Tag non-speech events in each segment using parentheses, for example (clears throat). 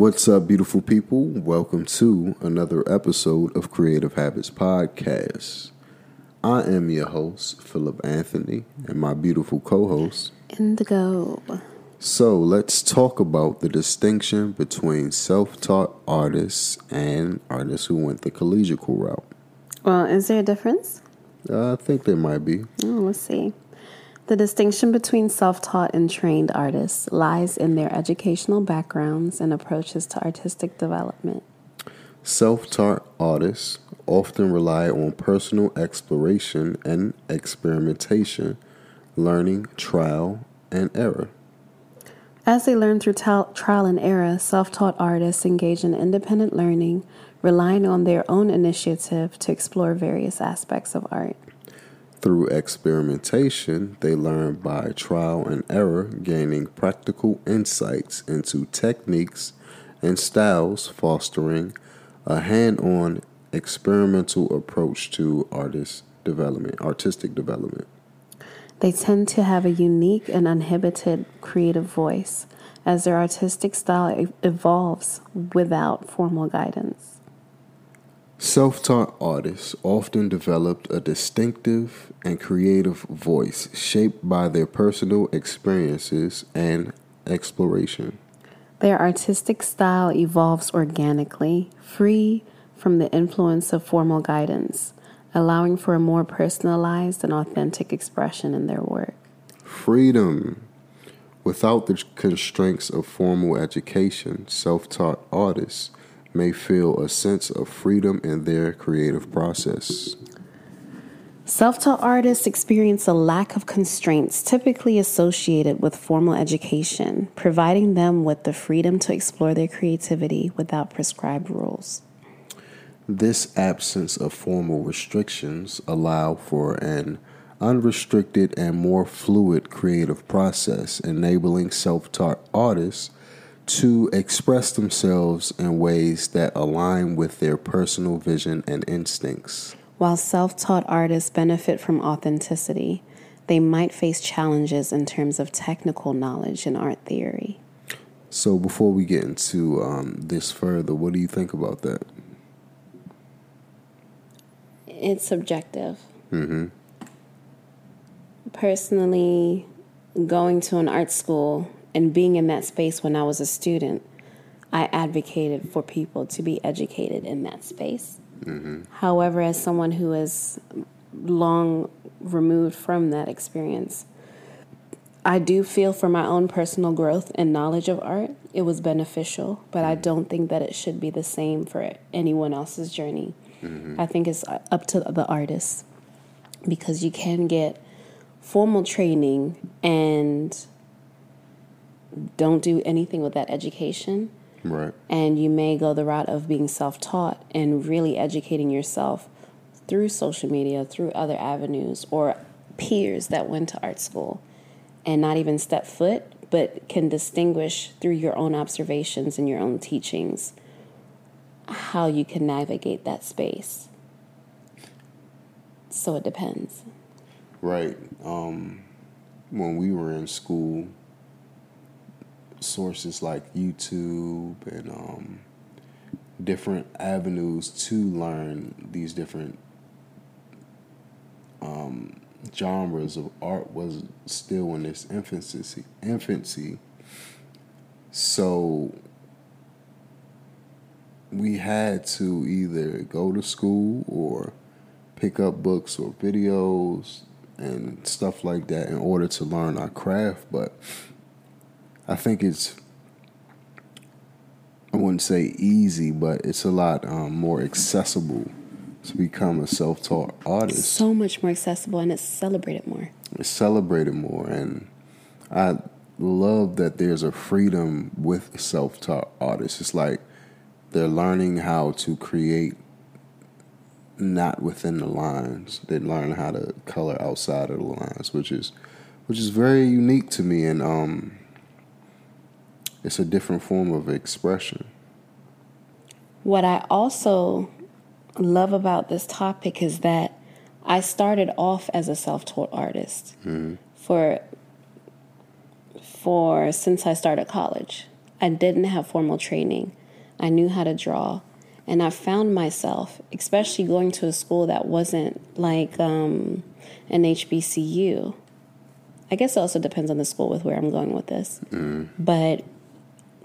What's up, beautiful people? Welcome to another episode of Creative Habits Podcast. I am your host, Philip Anthony, and my beautiful co host, Indigo. So, let's talk about the distinction between self taught artists and artists who went the collegial route. Well, is there a difference? Uh, I think there might be. Oh, let's see. The distinction between self taught and trained artists lies in their educational backgrounds and approaches to artistic development. Self taught artists often rely on personal exploration and experimentation, learning, trial, and error. As they learn through trial and error, self taught artists engage in independent learning, relying on their own initiative to explore various aspects of art. Through experimentation, they learn by trial and error, gaining practical insights into techniques and styles, fostering a hand on experimental approach to artist development, artistic development. They tend to have a unique and uninhibited creative voice as their artistic style evolves without formal guidance. Self taught artists often developed a distinctive and creative voice shaped by their personal experiences and exploration. Their artistic style evolves organically, free from the influence of formal guidance, allowing for a more personalized and authentic expression in their work. Freedom. Without the constraints of formal education, self taught artists may feel a sense of freedom in their creative process. Self taught artists experience a lack of constraints typically associated with formal education, providing them with the freedom to explore their creativity without prescribed rules. This absence of formal restrictions allow for an unrestricted and more fluid creative process, enabling self-taught artists to express themselves in ways that align with their personal vision and instincts. While self taught artists benefit from authenticity, they might face challenges in terms of technical knowledge and art theory. So, before we get into um, this further, what do you think about that? It's subjective. Mm-hmm. Personally, going to an art school and being in that space when I was a student, I advocated for people to be educated in that space. Mm-hmm. However, as someone who is long removed from that experience, I do feel for my own personal growth and knowledge of art, it was beneficial, but I don't think that it should be the same for anyone else's journey. Mm-hmm. I think it's up to the artist because you can get formal training and don't do anything with that education. Right. And you may go the route of being self taught and really educating yourself through social media, through other avenues, or peers that went to art school and not even step foot, but can distinguish through your own observations and your own teachings how you can navigate that space. So it depends. Right. Um, when we were in school, sources like YouTube and um, different avenues to learn these different um, genres of art was still in its infancy. Infancy. So we had to either go to school or pick up books or videos and stuff like that in order to learn our craft, but I think it's I wouldn't say easy, but it's a lot um, more accessible to become a self-taught artist. So much more accessible, and it's celebrated more. It's celebrated more, and I love that there's a freedom with self-taught artists. It's like they're learning how to create not within the lines. They learn how to color outside of the lines, which is which is very unique to me and um it's a different form of expression. What I also love about this topic is that I started off as a self-taught artist mm-hmm. for for since I started college. I didn't have formal training. I knew how to draw. And I found myself, especially going to a school that wasn't like um, an HBCU. I guess it also depends on the school with where I'm going with this. Mm. But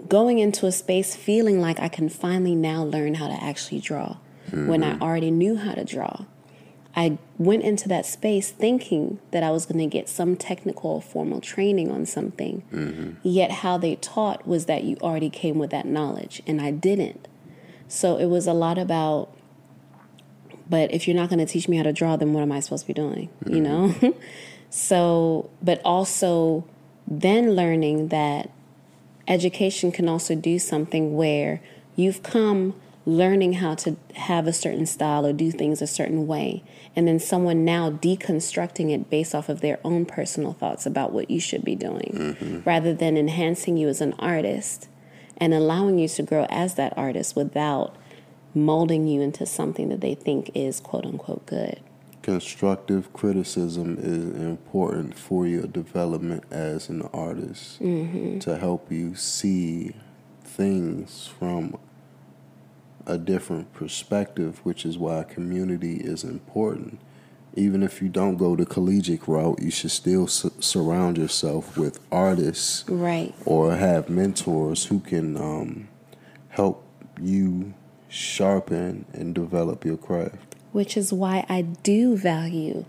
going into a space feeling like I can finally now learn how to actually draw mm-hmm. when I mm-hmm. already knew how to draw. I went into that space thinking that I was going to get some technical formal training on something. Mm-hmm. Yet, how they taught was that you already came with that knowledge, and I didn't. So, it was a lot about, but if you're not going to teach me how to draw, then what am I supposed to be doing? Mm-hmm. You know? (laughs) so, but also then learning that education can also do something where you've come learning how to have a certain style or do things a certain way, and then someone now deconstructing it based off of their own personal thoughts about what you should be doing, mm-hmm. rather than enhancing you as an artist and allowing you to grow as that artist without molding you into something that they think is quote unquote good. Constructive criticism is important for your development as an artist mm-hmm. to help you see things from a different perspective, which is why community is important. Even if you don't go the collegiate route, you should still su- surround yourself with artists, right? Or have mentors who can um, help you sharpen and develop your craft. Which is why I do value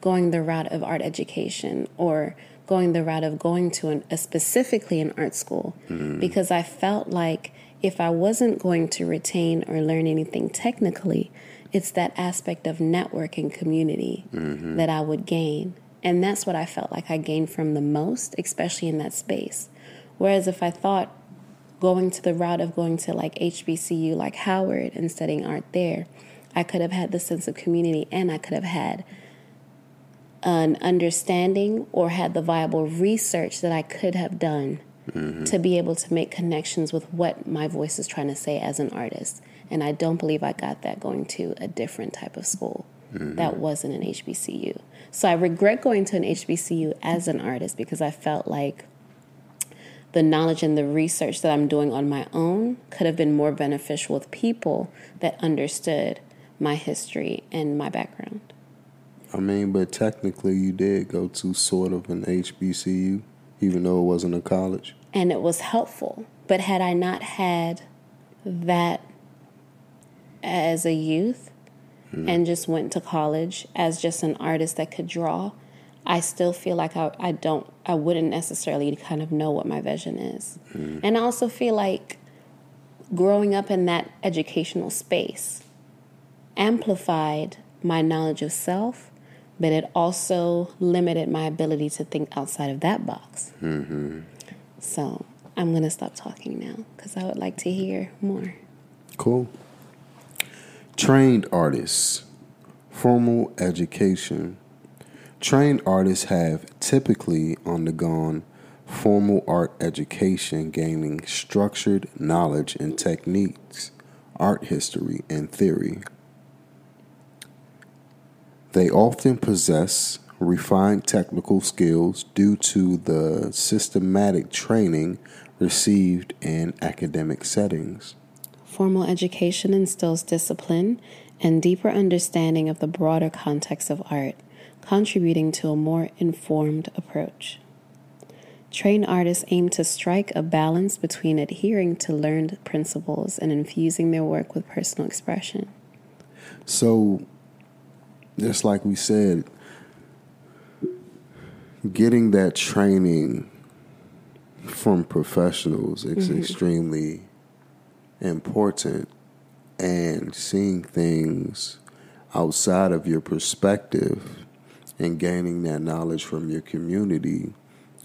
going the route of art education or going the route of going to an, a specifically an art school mm. because I felt like if I wasn't going to retain or learn anything technically, it's that aspect of network and community mm-hmm. that I would gain. And that's what I felt like I gained from the most, especially in that space. Whereas if I thought going to the route of going to like HBCU, like Howard, and studying art there, I could have had the sense of community and I could have had an understanding or had the viable research that I could have done mm-hmm. to be able to make connections with what my voice is trying to say as an artist. And I don't believe I got that going to a different type of school mm-hmm. that wasn't an HBCU. So I regret going to an HBCU as an artist because I felt like the knowledge and the research that I'm doing on my own could have been more beneficial with people that understood my history and my background. I mean, but technically, you did go to sort of an HBCU, even though it wasn't a college and it was helpful. But had I not had that as a youth mm. and just went to college as just an artist that could draw, I still feel like I, I don't, I wouldn't necessarily kind of know what my vision is. Mm. And I also feel like growing up in that educational space amplified my knowledge of self, but it also limited my ability to think outside of that box. Mm-hmm. So I'm going to stop talking now because I would like to hear more. Cool. Trained artists, formal education. Trained artists have typically undergone formal art education, gaining structured knowledge and techniques, art history, and theory. They often possess refined technical skills due to the systematic training received in academic settings. Formal education instills discipline and deeper understanding of the broader context of art, contributing to a more informed approach. Trained artists aim to strike a balance between adhering to learned principles and infusing their work with personal expression. So, just like we said, getting that training from professionals is mm-hmm. extremely important and seeing things outside of your perspective and gaining that knowledge from your community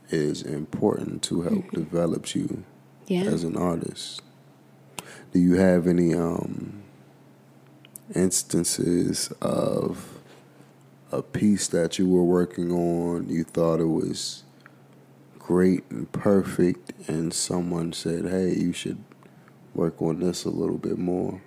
is important to help mm-hmm. develop you yeah. as an artist. Do you have any um, instances of a piece that you were working on, you thought it was great and perfect, and someone said, hey, you should work on this a little bit more?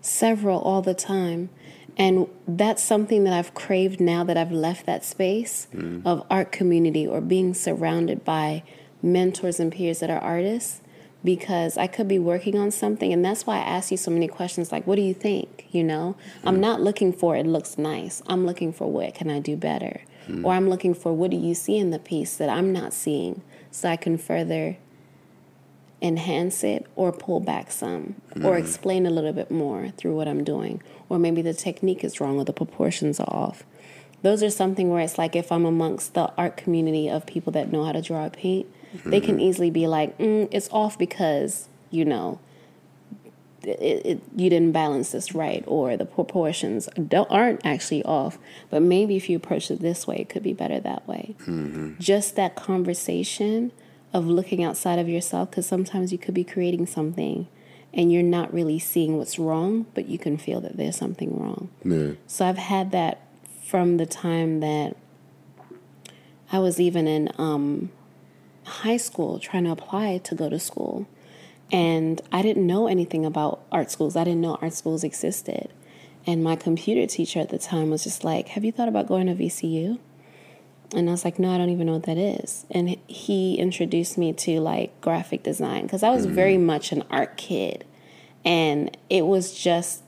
Several all the time. And that's something that I've craved now that I've left that space mm. of art community or being surrounded by mentors and peers that are artists because I could be working on something. And that's why I ask you so many questions like, what do you think? You know, mm. I'm not looking for it looks nice. I'm looking for what can I do better? Mm. Or I'm looking for what do you see in the piece that I'm not seeing so I can further enhance it or pull back some mm. or explain a little bit more through what I'm doing. Or maybe the technique is wrong or the proportions are off. Those are something where it's like if I'm amongst the art community of people that know how to draw or paint, mm-hmm. they can easily be like, mm, it's off because, you know, it, it, you didn't balance this right or the proportions aren't actually off but maybe if you approach it this way it could be better that way mm-hmm. just that conversation of looking outside of yourself because sometimes you could be creating something and you're not really seeing what's wrong, but you can feel that there's something wrong. Yeah. So I've had that from the time that I was even in um, high school trying to apply to go to school. And I didn't know anything about art schools. I didn't know art schools existed. And my computer teacher at the time was just like, Have you thought about going to VCU? And I was like, no, I don't even know what that is. And he introduced me to like graphic design because I was mm-hmm. very much an art kid. And it was just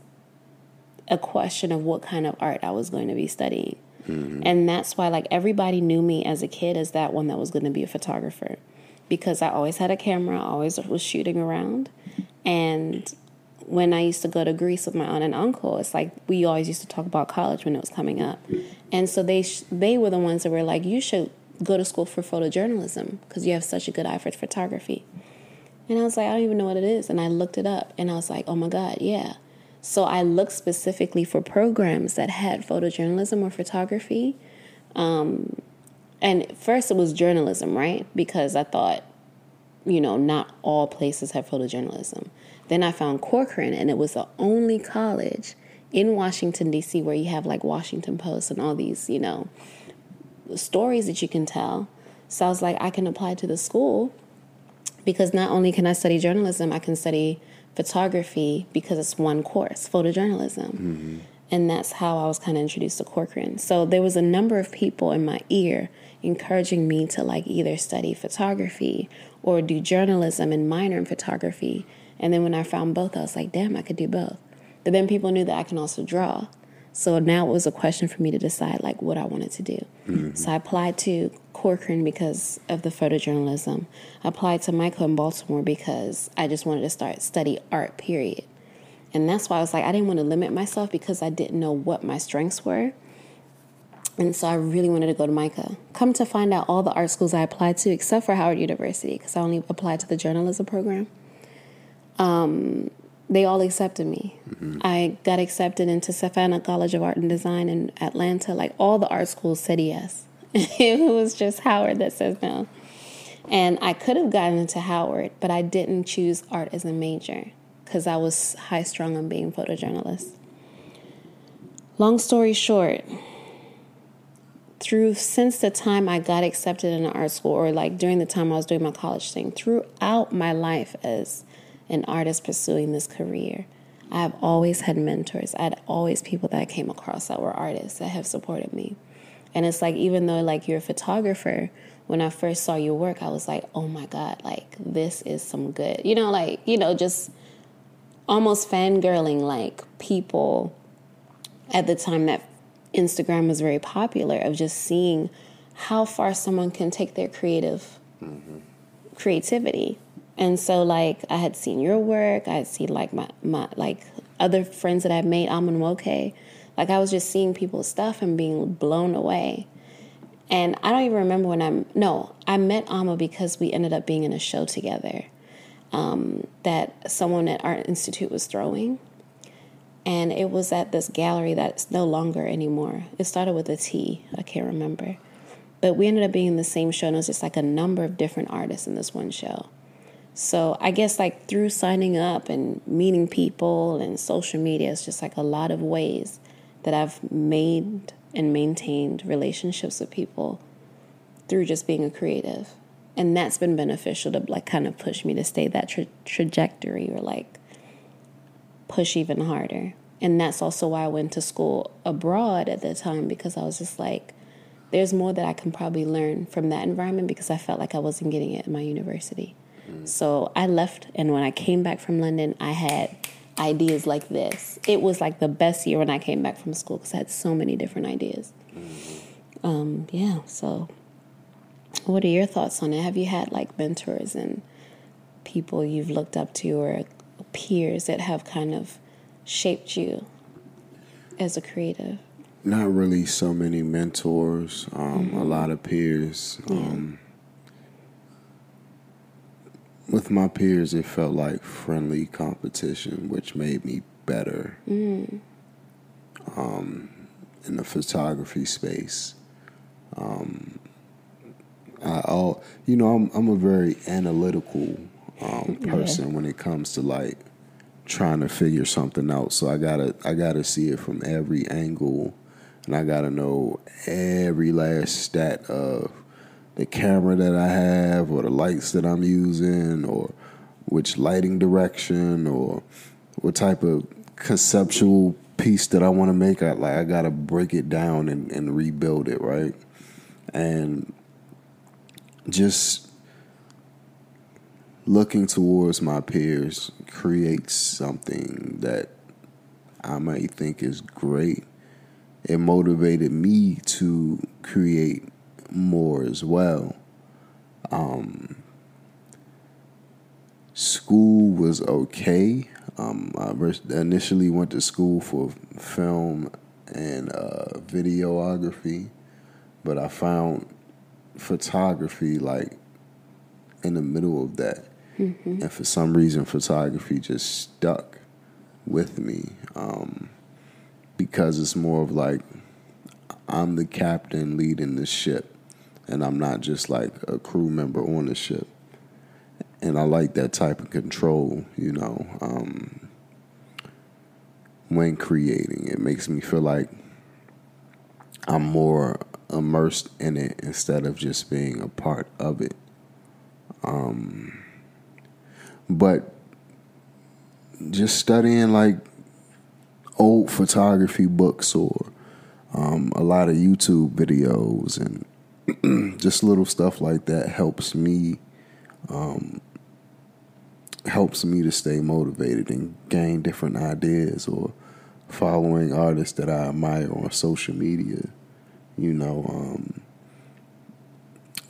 a question of what kind of art I was going to be studying. Mm-hmm. And that's why, like, everybody knew me as a kid as that one that was going to be a photographer because I always had a camera, I always was shooting around. And when I used to go to Greece with my aunt and uncle, it's like we always used to talk about college when it was coming up, and so they sh- they were the ones that were like, "You should go to school for photojournalism because you have such a good eye for photography." And I was like, "I don't even know what it is," and I looked it up, and I was like, "Oh my god, yeah!" So I looked specifically for programs that had photojournalism or photography, um, and first it was journalism, right? Because I thought, you know, not all places have photojournalism. Then I found Corcoran, and it was the only college in Washington, D.C., where you have like Washington Post and all these, you know, stories that you can tell. So I was like, I can apply to the school because not only can I study journalism, I can study photography because it's one course, photojournalism. Mm-hmm. And that's how I was kind of introduced to Corcoran. So there was a number of people in my ear encouraging me to like either study photography or do journalism and minor in photography and then when I found both, I was like, damn, I could do both. But then people knew that I can also draw. So now it was a question for me to decide like what I wanted to do. Mm-hmm. So I applied to Corcoran because of the photojournalism. I applied to MICA in Baltimore because I just wanted to start study art, period. And that's why I was like, I didn't want to limit myself because I didn't know what my strengths were. And so I really wanted to go to MICA. Come to find out, all the art schools I applied to, except for Howard University, because I only applied to the journalism program, um, they all accepted me. Mm-hmm. I got accepted into Savannah College of Art and Design in Atlanta. Like all the art schools said yes. (laughs) it was just Howard that says no. And I could have gotten into Howard, but I didn't choose art as a major because I was high strung on being photojournalist. Long story short, through since the time I got accepted in art school, or like during the time I was doing my college thing, throughout my life as an artist pursuing this career. I have always had mentors. I had always people that I came across that were artists that have supported me. And it's like even though like you're a photographer, when I first saw your work, I was like, "Oh my god, like this is some good." You know, like, you know, just almost fangirling like people at the time that Instagram was very popular of just seeing how far someone can take their creative mm-hmm. creativity and so like I had seen your work, I had seen like my, my like other friends that I've made, Amun Woke. Like I was just seeing people's stuff and being blown away. And I don't even remember when I'm no, I met Amma because we ended up being in a show together um, that someone at Art Institute was throwing. And it was at this gallery that's no longer anymore. It started with a T, I can't remember. But we ended up being in the same show, and it was just like a number of different artists in this one show. So I guess like through signing up and meeting people and social media, it's just like a lot of ways that I've made and maintained relationships with people through just being a creative. And that's been beneficial to like kind of push me to stay that tra- trajectory or like push even harder. And that's also why I went to school abroad at the time because I was just like, there's more that I can probably learn from that environment because I felt like I wasn't getting it in my university. Mm. So I left, and when I came back from London, I had ideas like this. It was like the best year when I came back from school because I had so many different ideas. Mm-hmm. Um, yeah, so what are your thoughts on it? Have you had like mentors and people you've looked up to or peers that have kind of shaped you as a creative? not really so many mentors, um, mm-hmm. a lot of peers. Um, with my peers, it felt like friendly competition, which made me better mm. um, in the photography space. Um, I all you know, I'm I'm a very analytical um, (laughs) person yeah. when it comes to like trying to figure something out. So I gotta I gotta see it from every angle and I gotta know every last stat of the camera that I have, or the lights that I'm using, or which lighting direction, or what type of conceptual piece that I want to make. I like I gotta break it down and, and rebuild it, right? And just looking towards my peers creates something that I might think is great it motivated me to create more as well. Um, school was okay. Um, I initially went to school for film and uh, videography, but I found photography like in the middle of that. Mm-hmm. And for some reason, photography just stuck with me. Um, because it's more of like I'm the captain leading the ship, and I'm not just like a crew member on the ship. And I like that type of control, you know. Um, when creating, it makes me feel like I'm more immersed in it instead of just being a part of it. Um, but just studying like old photography books or um, a lot of YouTube videos and (clears throat) just little stuff like that helps me um, helps me to stay motivated and gain different ideas or following artists that I admire on social media. You know, um,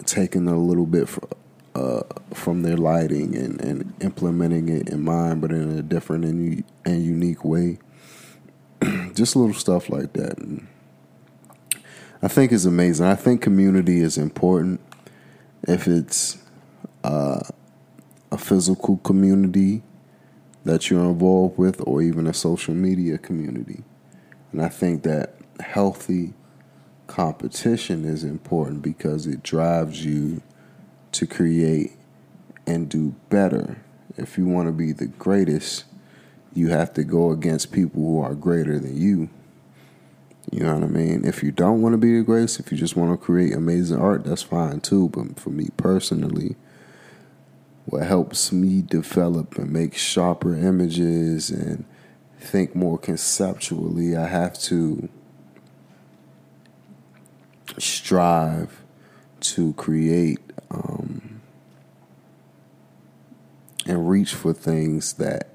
taking a little bit for, uh, from their lighting and, and implementing it in mine, but in a different and, and unique way. (clears throat) just little stuff like that. And I think is amazing. I think community is important. If it's uh, a physical community that you're involved with, or even a social media community, and I think that healthy competition is important because it drives you to create and do better. If you want to be the greatest, you have to go against people who are greater than you. You know what I mean? If you don't want to be the greatest, if you just want to create amazing art, that's fine too. But for me personally, what helps me develop and make sharper images and think more conceptually, I have to strive to create um, and reach for things that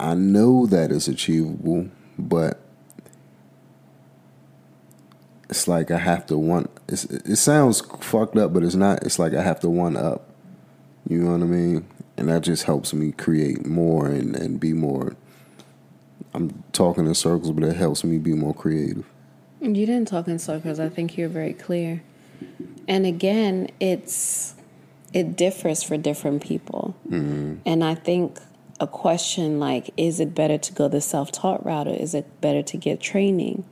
I know that is achievable, but it's like I have to one. it sounds fucked up, but it's not. It's like I have to one up. You know what I mean? And that just helps me create more and, and be more. I'm talking in circles, but it helps me be more creative. You didn't talk in circles. I think you're very clear. And again, it's it differs for different people. Mm-hmm. And I think a question like, is it better to go the self taught route or is it better to get training?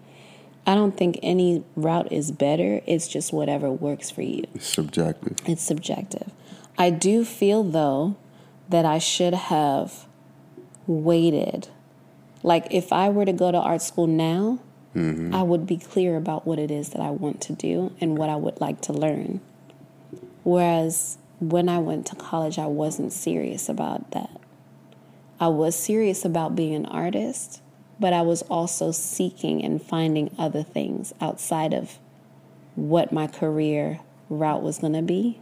I don't think any route is better. It's just whatever works for you. It's subjective. It's subjective. I do feel though that I should have waited. Like if I were to go to art school now, mm-hmm. I would be clear about what it is that I want to do and what I would like to learn. Whereas when I went to college, I wasn't serious about that. I was serious about being an artist, but I was also seeking and finding other things outside of what my career route was going to be.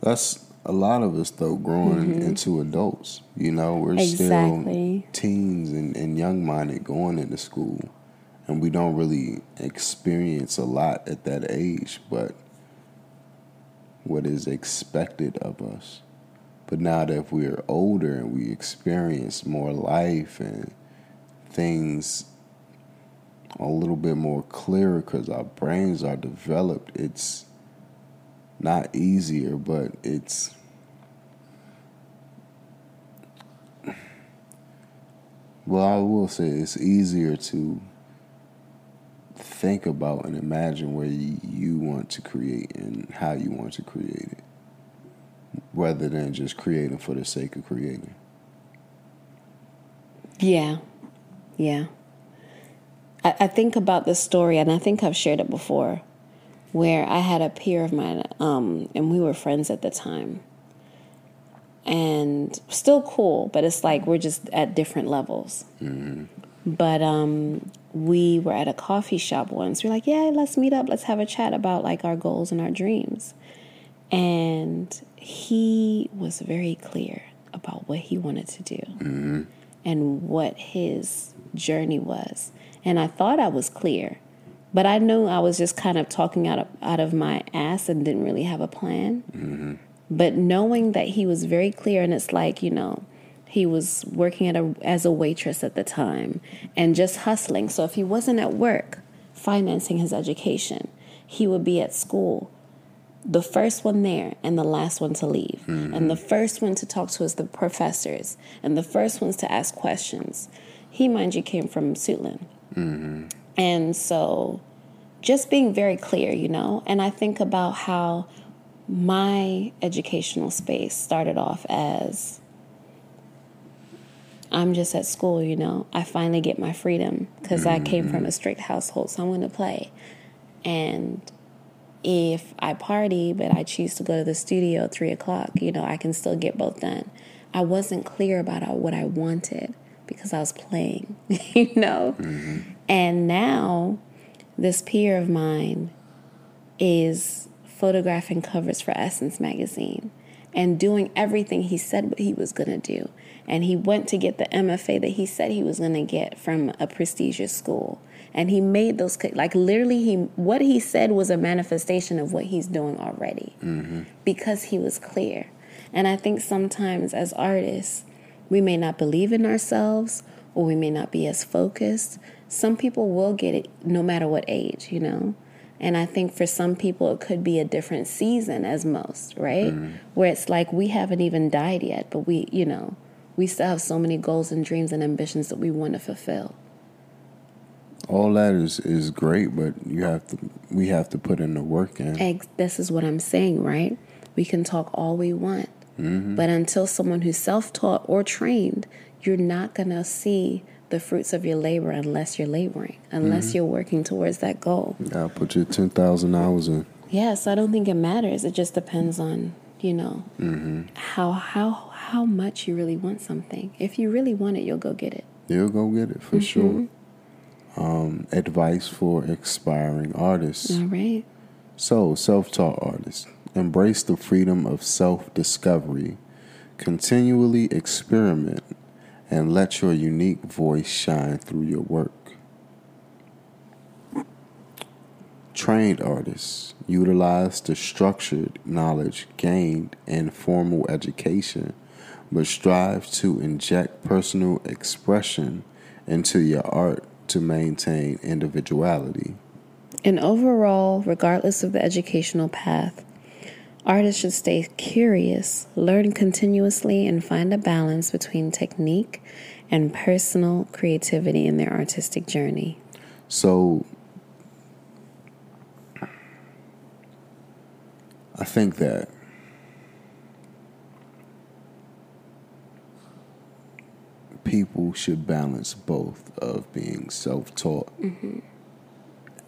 That's a lot of us though growing mm-hmm. into adults. You know, we're Exactly. still teens and, and young minded going into school. And we don't really experience a lot at that age, but what is expected of us. But now that we're older and we experience more life and things a little bit more clearer because our brains are developed, it's not easier, but it's well, I will say it's easier to think about and imagine where you, want to create and how you want to create it, rather than just creating for the sake of creating. Yeah. Yeah. I, I think about this story, and I think I've shared it before, where I had a peer of mine, um, and we were friends at the time. And still cool, but it's like we're just at different levels. But um, we were at a coffee shop once. We are like, yeah, let's meet up. Let's have a chat about like our goals and our dreams. And he was very clear about what he wanted to do and what his journey was. And I thought I was clear, but I knew I was just kind of talking out of, out of my ass and didn't really have a plan. Mm-hmm. But knowing that he was very clear, and it's like, you know, he was working at a, as a waitress at the time and just hustling. So if he wasn't at work financing his education, he would be at school the first one there and the last one to leave. Mm-hmm. And the first one to talk to is the professors and the first ones to ask questions. He, mind you, came from Suitland. And so just being very clear, you know, and I think about how my educational space started off as I'm just at school, you know. I finally get my freedom because I came from a mm-hmm. strict household, so I'm going to play. And if I party, but I choose to go to the studio at three o'clock, you know, I can still get both done. I wasn't clear about uh, what I wanted because I was playing, (laughs) you know. Mm-hmm. And now, this peer of mine is photographing covers for Essence magazine and doing everything he said what he was going to do. And he went to get the MFA that he said he was going to get from a prestigious school. And he made those like literally he what he said was a manifestation of what he's doing already mm-hmm. because he was clear. And I think sometimes as artists, we may not believe in ourselves or we may not be as focused. Some people will get it no matter what age, you know. And I think for some people, it could be a different season as most, right? Mm-hmm. Where it's like we haven't even died yet, but we, you know, we still have so many goals and dreams and ambitions that we want to fulfill. All that is, is great, but you have to we have to put in the work in. Ex- this is what I'm saying, right? We can talk all we want, Mm-hmm. but until someone who's self taught or trained, you're not going to see the fruits of your labor unless you're laboring, unless mm-hmm. you're working towards that goal. You gotta put your ten thousand hours in. Yes, I don't think it matters. It just depends on, you know, mm-hmm. how how how much you really want something. If you really want it, you'll go get it. You'll go get it for sure. Um, advice for aspiring artists. All right. So, self taught artists, embrace the freedom of self discovery, continually experiment, and let your unique voice shine through your work. Trained artists utilize the structured knowledge gained in formal education, but strive to inject personal expression into your art to maintain individuality. And overall, regardless of the educational path, Artists should stay curious, learn continuously, and find a balance between technique and personal creativity in their artistic journey. So, I think that people should balance both of being self taught mm-hmm.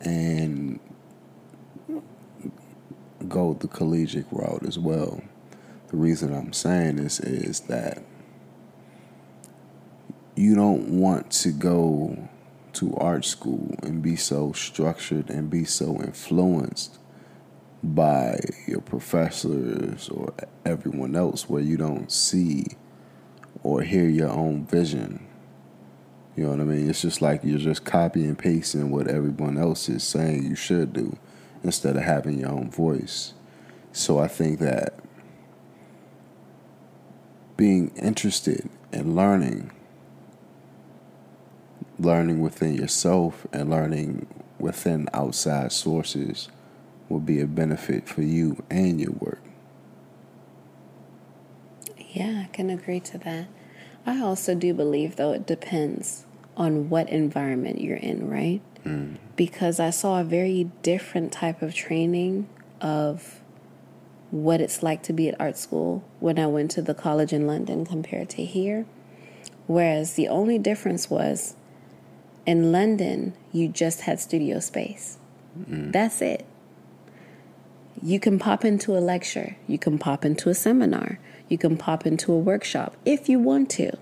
and go the collegiate route as well. The reason I'm saying this is that you don't want to go to art school and be so structured and be so influenced by your professors or everyone else where you don't see or hear your own vision. You know what I mean? It's just like you're just copy and pasting what everyone else is saying you should do instead of having your own voice. So I think that being interested in learning, learning within yourself and learning within outside sources will be a benefit for you and your work. Yeah, I can agree to that. I also do believe, though, it depends on what environment you're in, right? Mm. Because I saw a very different type of training of what it's like to be at art school when I went to the college in London compared to here. Whereas the only difference was in London, you just had studio space. Mm. That's it. You can pop into a lecture, you can pop into a seminar, you can pop into a workshop if you want to.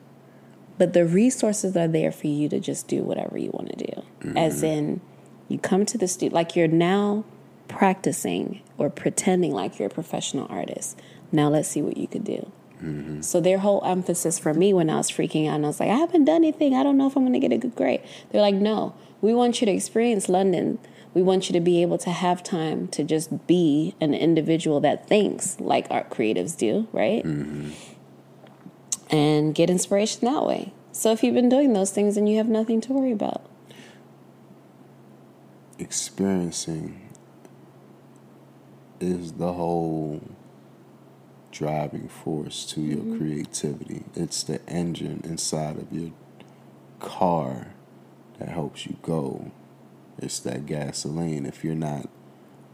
But the resources are there for you to just do whatever you want to do. As mm-hmm. in, you come to the studio, like you're now practicing or pretending like you're a professional artist. Now let's see what you could do. Mm-hmm. So their whole emphasis for me when I was freaking out and I was like, I haven't done anything. I don't know if I'm going to get a good grade. They're like, no, we want you to experience London. We want you to be able to have time to just be an individual that thinks like art creatives do, right? Mm-hmm. And get inspiration that way. So if you've been doing those things, then you have nothing to worry about. Experiencing is the whole driving force to your mm-hmm. creativity. It's the engine inside of your car that helps you go. It's that gasoline. If you're not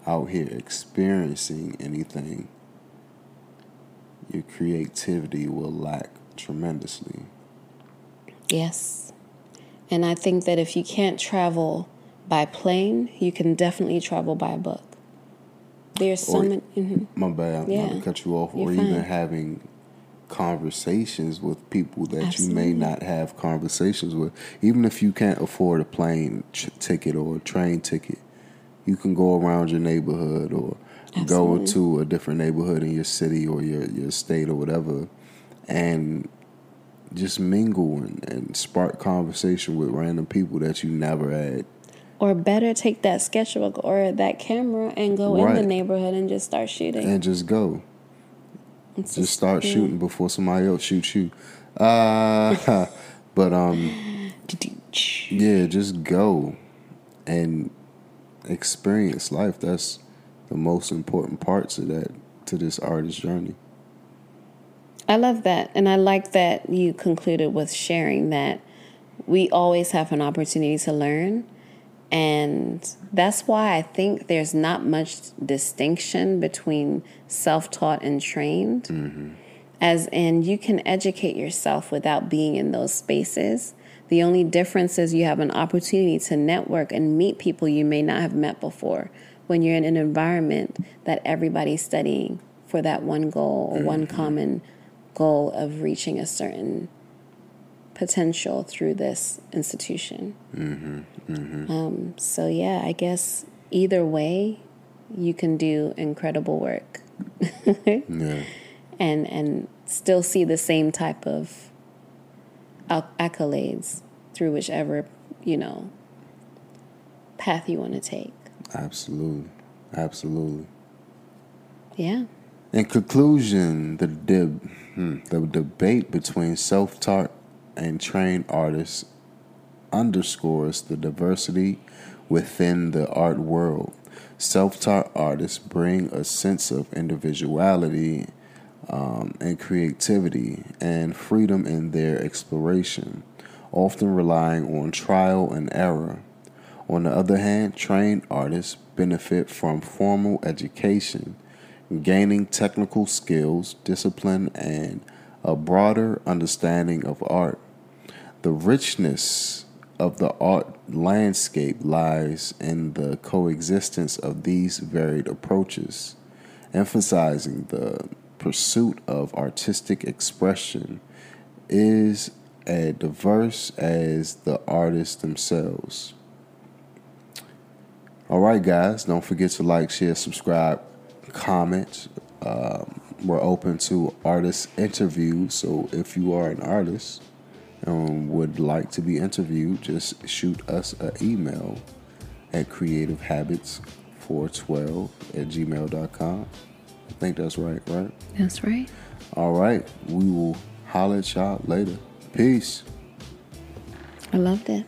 out here experiencing anything, your creativity will lack tremendously. Yes. And I think that if you can't travel by plane, you can definitely travel by book. There's so Or- many. mhm. My bad, I'm Yeah. to cut you off, or You're even fine. having conversations with people that Absolutely. you may not have conversations with. Even if you can't afford a plane ticket or a train ticket, you can go around your neighborhood or go Absolutely. into a different neighborhood in your city or your, your state or whatever and just mingle and, and spark conversation with random people that you never had. Or better, take that sketchbook or that camera and go in the neighborhood and just start shooting. And just go. It's just start shooting before somebody else shoots you. Uh, (laughs) but um, (laughs) yeah, just go and experience life. That's the most important parts of that to this artist journey. I love that. And I like that you concluded with sharing that we always have an opportunity to learn. And that's why I think there's not much distinction between self taught and trained. Mm-hmm. As in, you can educate yourself without being in those spaces. The only difference is you have an opportunity to network and meet people you may not have met before when you're in an environment that everybody's studying for that one goal or one mm-hmm. common goal of reaching a certain potential through this institution. Um, so, yeah, I guess either way, you can do incredible work (laughs) Yeah, and, and still see the same type of accolades through whichever, you know, path you want to take. absolutely, absolutely. Yeah. In conclusion, the deb- hmm, the debate between self-taught and trained artists underscores the diversity within the art world. Self-taught artists bring a sense of individuality um, and creativity and freedom in their exploration, often relying on trial and error. On the other hand, trained artists benefit from formal education gaining technical skills, discipline, and a broader understanding of art. The richness of the art landscape lies in the coexistence of these varied approaches, emphasizing the pursuit of artistic expression is as diverse as the artists themselves. All right, guys, don't forget to like, share, subscribe, comment. Um, we're open to artist interviews, so if you are an artist and would like to be interviewed, just shoot us an email at creativehabits412 at gmail.com. I think that's right, right? That's right. All right. We will holler at y'all later. Peace. I loved it.